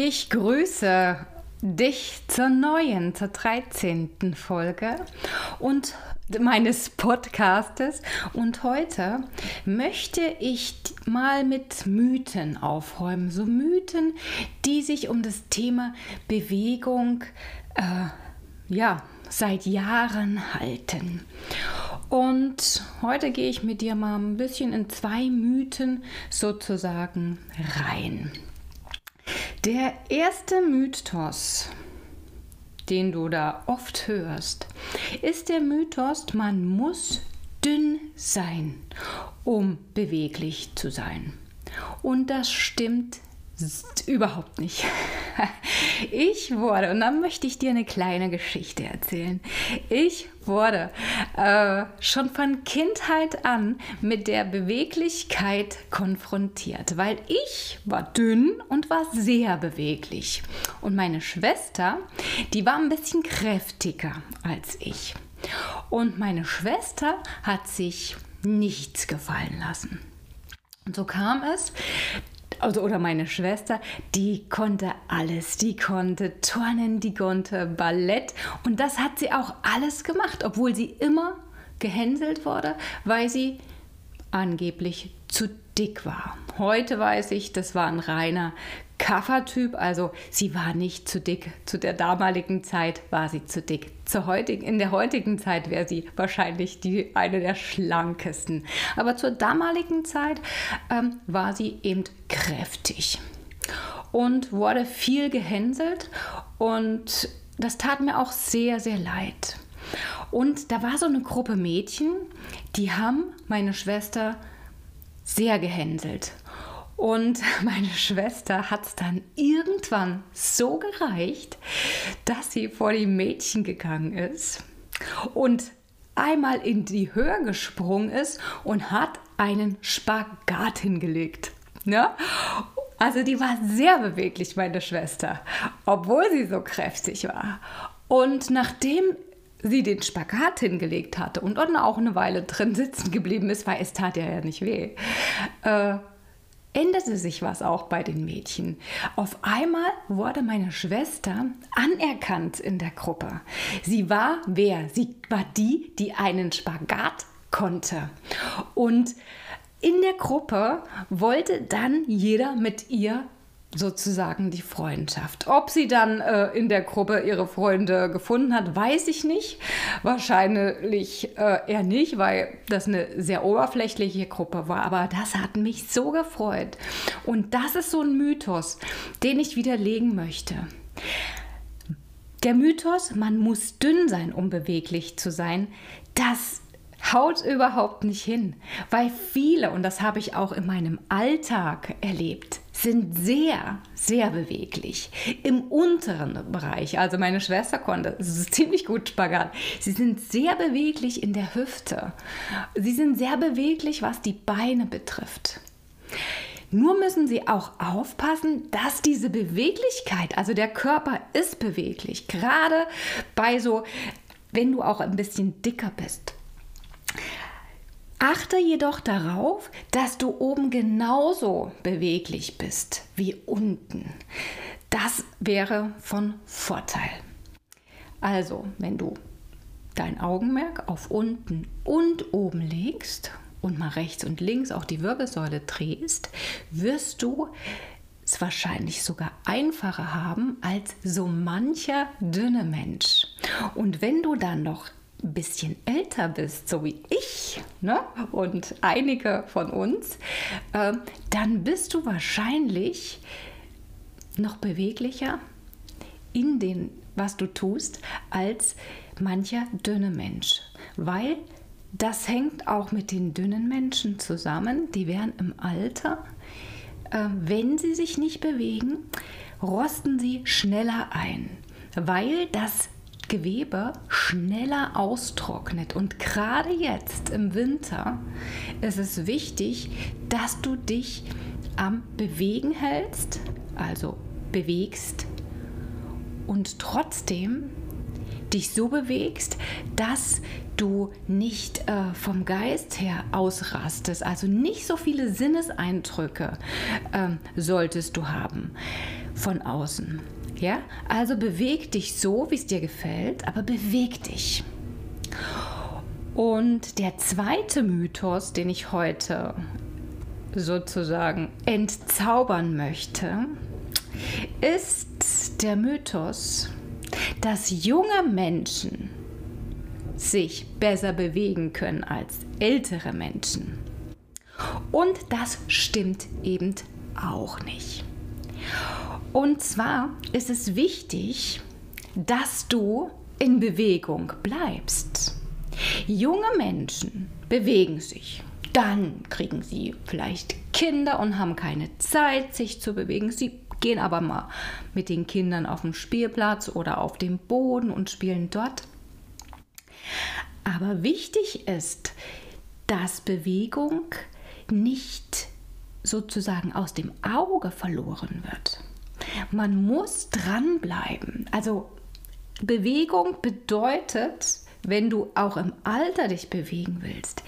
Ich grüße dich zur neuen, zur 13. Folge und meines Podcastes. Und heute möchte ich mal mit Mythen aufräumen. So Mythen, die sich um das Thema Bewegung, äh, ja, seit Jahren halten. Und heute gehe ich mit dir mal ein bisschen in zwei Mythen sozusagen rein. Der erste Mythos, den du da oft hörst, ist der Mythos, man muss dünn sein, um beweglich zu sein. Und das stimmt überhaupt nicht. Ich wurde, und dann möchte ich dir eine kleine Geschichte erzählen. Ich wurde äh, schon von Kindheit an mit der Beweglichkeit konfrontiert, weil ich war dünn und war sehr beweglich. Und meine Schwester, die war ein bisschen kräftiger als ich. Und meine Schwester hat sich nichts gefallen lassen. Und so kam es, also oder meine Schwester, die konnte alles. Die konnte Turnen, die konnte Ballett und das hat sie auch alles gemacht, obwohl sie immer gehänselt wurde, weil sie angeblich zu dick war. Heute weiß ich, das war ein reiner Kaffertyp, also sie war nicht zu dick. Zu der damaligen Zeit war sie zu dick. Zur heutigen, in der heutigen Zeit wäre sie wahrscheinlich die, eine der schlankesten. Aber zur damaligen Zeit ähm, war sie eben kräftig und wurde viel gehänselt und das tat mir auch sehr, sehr leid. Und da war so eine Gruppe Mädchen, die haben meine Schwester sehr gehänselt. Und meine Schwester hat es dann irgendwann so gereicht, dass sie vor die Mädchen gegangen ist und einmal in die Höhe gesprungen ist und hat einen Spagat hingelegt. Ne? Also die war sehr beweglich, meine Schwester, obwohl sie so kräftig war. Und nachdem sie den Spagat hingelegt hatte und dann auch eine Weile drin sitzen geblieben ist, weil es tat ja, ja nicht weh, äh, änderte sich was auch bei den Mädchen. Auf einmal wurde meine Schwester anerkannt in der Gruppe. Sie war wer? Sie war die, die einen Spagat konnte. Und in der Gruppe wollte dann jeder mit ihr sozusagen die Freundschaft. Ob sie dann äh, in der Gruppe ihre Freunde gefunden hat, weiß ich nicht. Wahrscheinlich äh, eher nicht, weil das eine sehr oberflächliche Gruppe war. Aber das hat mich so gefreut. Und das ist so ein Mythos, den ich widerlegen möchte. Der Mythos, man muss dünn sein, um beweglich zu sein, das haut überhaupt nicht hin, weil viele, und das habe ich auch in meinem Alltag erlebt, sind sehr, sehr beweglich. Im unteren Bereich, also meine Schwester konnte ziemlich gut Spagat. Sie sind sehr beweglich in der Hüfte. Sie sind sehr beweglich, was die Beine betrifft. Nur müssen Sie auch aufpassen, dass diese Beweglichkeit, also der Körper ist beweglich, gerade bei so, wenn du auch ein bisschen dicker bist Achte jedoch darauf, dass du oben genauso beweglich bist wie unten. Das wäre von Vorteil. Also, wenn du dein Augenmerk auf unten und oben legst und mal rechts und links auch die Wirbelsäule drehst, wirst du es wahrscheinlich sogar einfacher haben als so mancher dünne Mensch. Und wenn du dann noch ein bisschen älter bist, so wie ich ne? und einige von uns, äh, dann bist du wahrscheinlich noch beweglicher in dem, was du tust, als mancher dünne Mensch. Weil das hängt auch mit den dünnen Menschen zusammen. Die werden im Alter, äh, wenn sie sich nicht bewegen, rosten sie schneller ein, weil das Gewebe schneller austrocknet. Und gerade jetzt im Winter ist es wichtig, dass du dich am Bewegen hältst, also bewegst und trotzdem dich so bewegst, dass du nicht äh, vom Geist her ausrastest. Also nicht so viele Sinneseindrücke äh, solltest du haben. von außen. Ja, also beweg dich so, wie es dir gefällt, aber beweg dich. Und der zweite Mythos, den ich heute sozusagen entzaubern möchte, ist der Mythos, dass junge Menschen sich besser bewegen können als ältere Menschen. Und das stimmt eben auch nicht. Und zwar ist es wichtig, dass du in Bewegung bleibst. Junge Menschen bewegen sich. Dann kriegen sie vielleicht Kinder und haben keine Zeit, sich zu bewegen. Sie gehen aber mal mit den Kindern auf den Spielplatz oder auf den Boden und spielen dort. Aber wichtig ist, dass Bewegung nicht sozusagen aus dem Auge verloren wird. Man muss dranbleiben. Also Bewegung bedeutet, wenn du auch im Alter dich bewegen willst,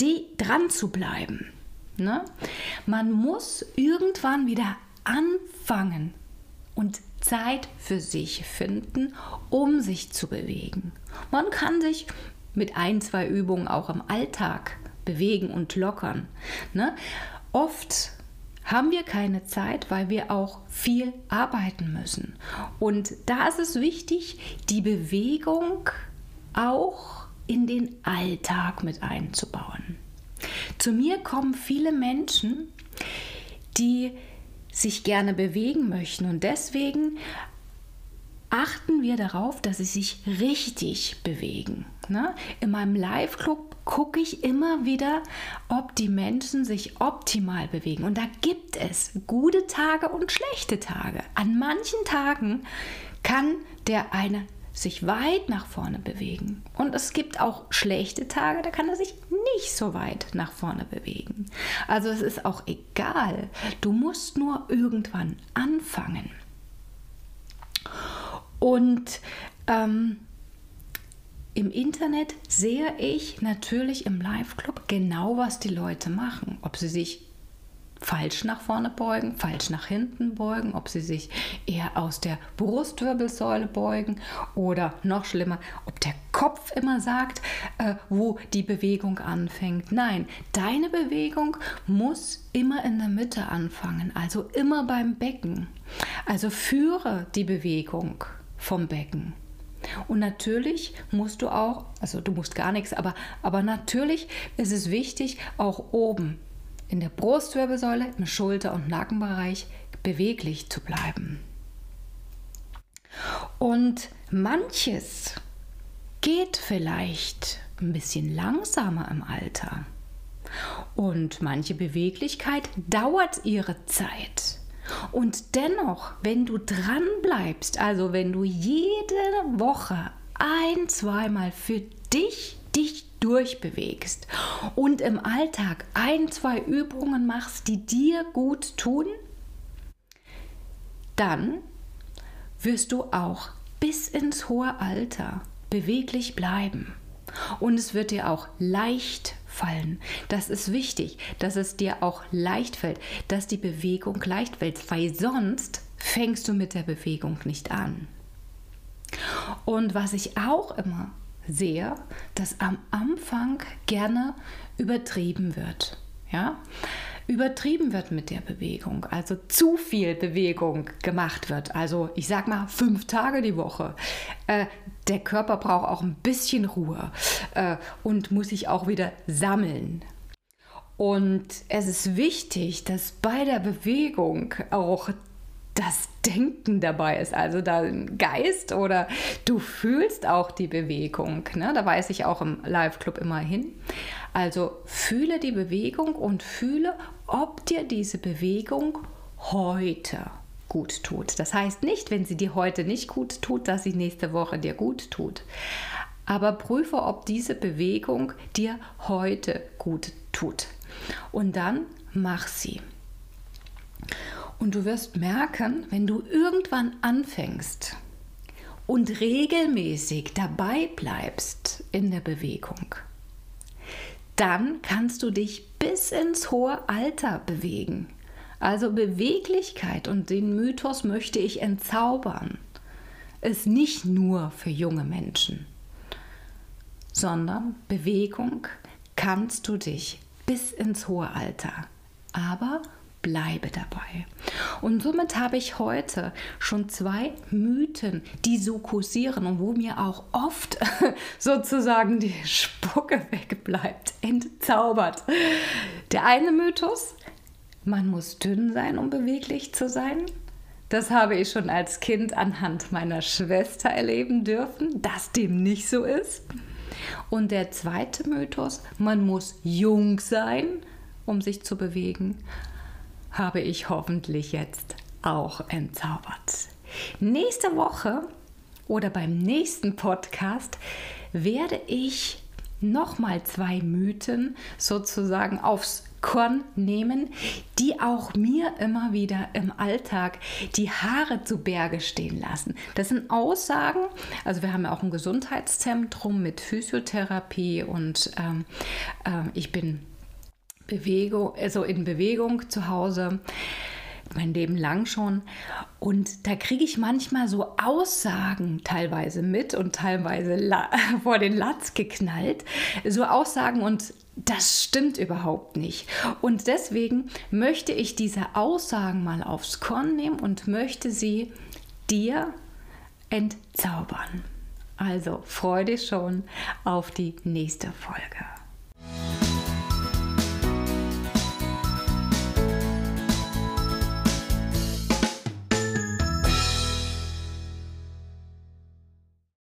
die dran zu bleiben. Ne? Man muss irgendwann wieder anfangen und Zeit für sich finden, um sich zu bewegen. Man kann sich mit ein, zwei Übungen auch im Alltag bewegen und lockern. Ne? Oft haben wir keine Zeit, weil wir auch viel arbeiten müssen. Und da ist es wichtig, die Bewegung auch in den Alltag mit einzubauen. Zu mir kommen viele Menschen, die sich gerne bewegen möchten und deswegen achten wir darauf, dass sie sich richtig bewegen. Ne? In meinem Live-Club gucke ich immer wieder, ob die Menschen sich optimal bewegen. Und da gibt es gute Tage und schlechte Tage. An manchen Tagen kann der eine sich weit nach vorne bewegen. Und es gibt auch schlechte Tage, da kann er sich nicht so weit nach vorne bewegen. Also es ist auch egal. Du musst nur irgendwann anfangen. Und ähm, im Internet sehe ich natürlich im Live-Club genau, was die Leute machen. Ob sie sich falsch nach vorne beugen, falsch nach hinten beugen, ob sie sich eher aus der Brustwirbelsäule beugen oder noch schlimmer, ob der Kopf immer sagt, äh, wo die Bewegung anfängt. Nein, deine Bewegung muss immer in der Mitte anfangen, also immer beim Becken. Also führe die Bewegung vom Becken. Und natürlich musst du auch, also du musst gar nichts, aber, aber natürlich ist es wichtig, auch oben in der Brustwirbelsäule, im Schulter- und Nackenbereich beweglich zu bleiben. Und manches geht vielleicht ein bisschen langsamer im Alter. Und manche Beweglichkeit dauert ihre Zeit. Und dennoch, wenn du dran bleibst, also wenn du jede Woche ein, zweimal für dich dich durchbewegst und im Alltag ein, zwei Übungen machst, die dir gut tun, dann wirst du auch bis ins hohe Alter beweglich bleiben. Und es wird dir auch leicht fallen. Das ist wichtig, dass es dir auch leicht fällt, dass die Bewegung leicht fällt, weil sonst fängst du mit der Bewegung nicht an. Und was ich auch immer sehe, dass am Anfang gerne übertrieben wird. Ja? Übertrieben wird mit der Bewegung, also zu viel Bewegung gemacht wird. Also ich sag mal fünf Tage die Woche. Äh, der Körper braucht auch ein bisschen Ruhe äh, und muss sich auch wieder sammeln. Und es ist wichtig, dass bei der Bewegung auch das Denken dabei ist, also dein Geist oder du fühlst auch die Bewegung. Ne? Da weiß ich auch im Live-Club immer hin. Also fühle die Bewegung und fühle, ob dir diese Bewegung heute gut tut. Das heißt nicht, wenn sie dir heute nicht gut tut, dass sie nächste Woche dir gut tut. Aber prüfe, ob diese Bewegung dir heute gut tut. Und dann mach sie. Und du wirst merken, wenn du irgendwann anfängst und regelmäßig dabei bleibst in der Bewegung, dann kannst du dich bis ins hohe Alter bewegen. Also Beweglichkeit und den Mythos möchte ich entzaubern. Ist nicht nur für junge Menschen, sondern Bewegung kannst du dich bis ins hohe Alter. Aber bleibe dabei. Und somit habe ich heute schon zwei Mythen, die so kursieren und wo mir auch oft sozusagen die Spucke wegbleibt, entzaubert. Der eine Mythos, man muss dünn sein, um beweglich zu sein. Das habe ich schon als Kind anhand meiner Schwester erleben dürfen, dass dem nicht so ist. Und der zweite Mythos, man muss jung sein, um sich zu bewegen habe ich hoffentlich jetzt auch entzaubert. Nächste Woche oder beim nächsten Podcast werde ich nochmal zwei Mythen sozusagen aufs Korn nehmen, die auch mir immer wieder im Alltag die Haare zu Berge stehen lassen. Das sind Aussagen, also wir haben ja auch ein Gesundheitszentrum mit Physiotherapie und ähm, äh, ich bin Bewegung, also in Bewegung zu Hause mein Leben lang schon. Und da kriege ich manchmal so Aussagen teilweise mit und teilweise vor den Latz geknallt. So Aussagen und das stimmt überhaupt nicht. Und deswegen möchte ich diese Aussagen mal aufs Korn nehmen und möchte sie dir entzaubern. Also freu dich schon auf die nächste Folge.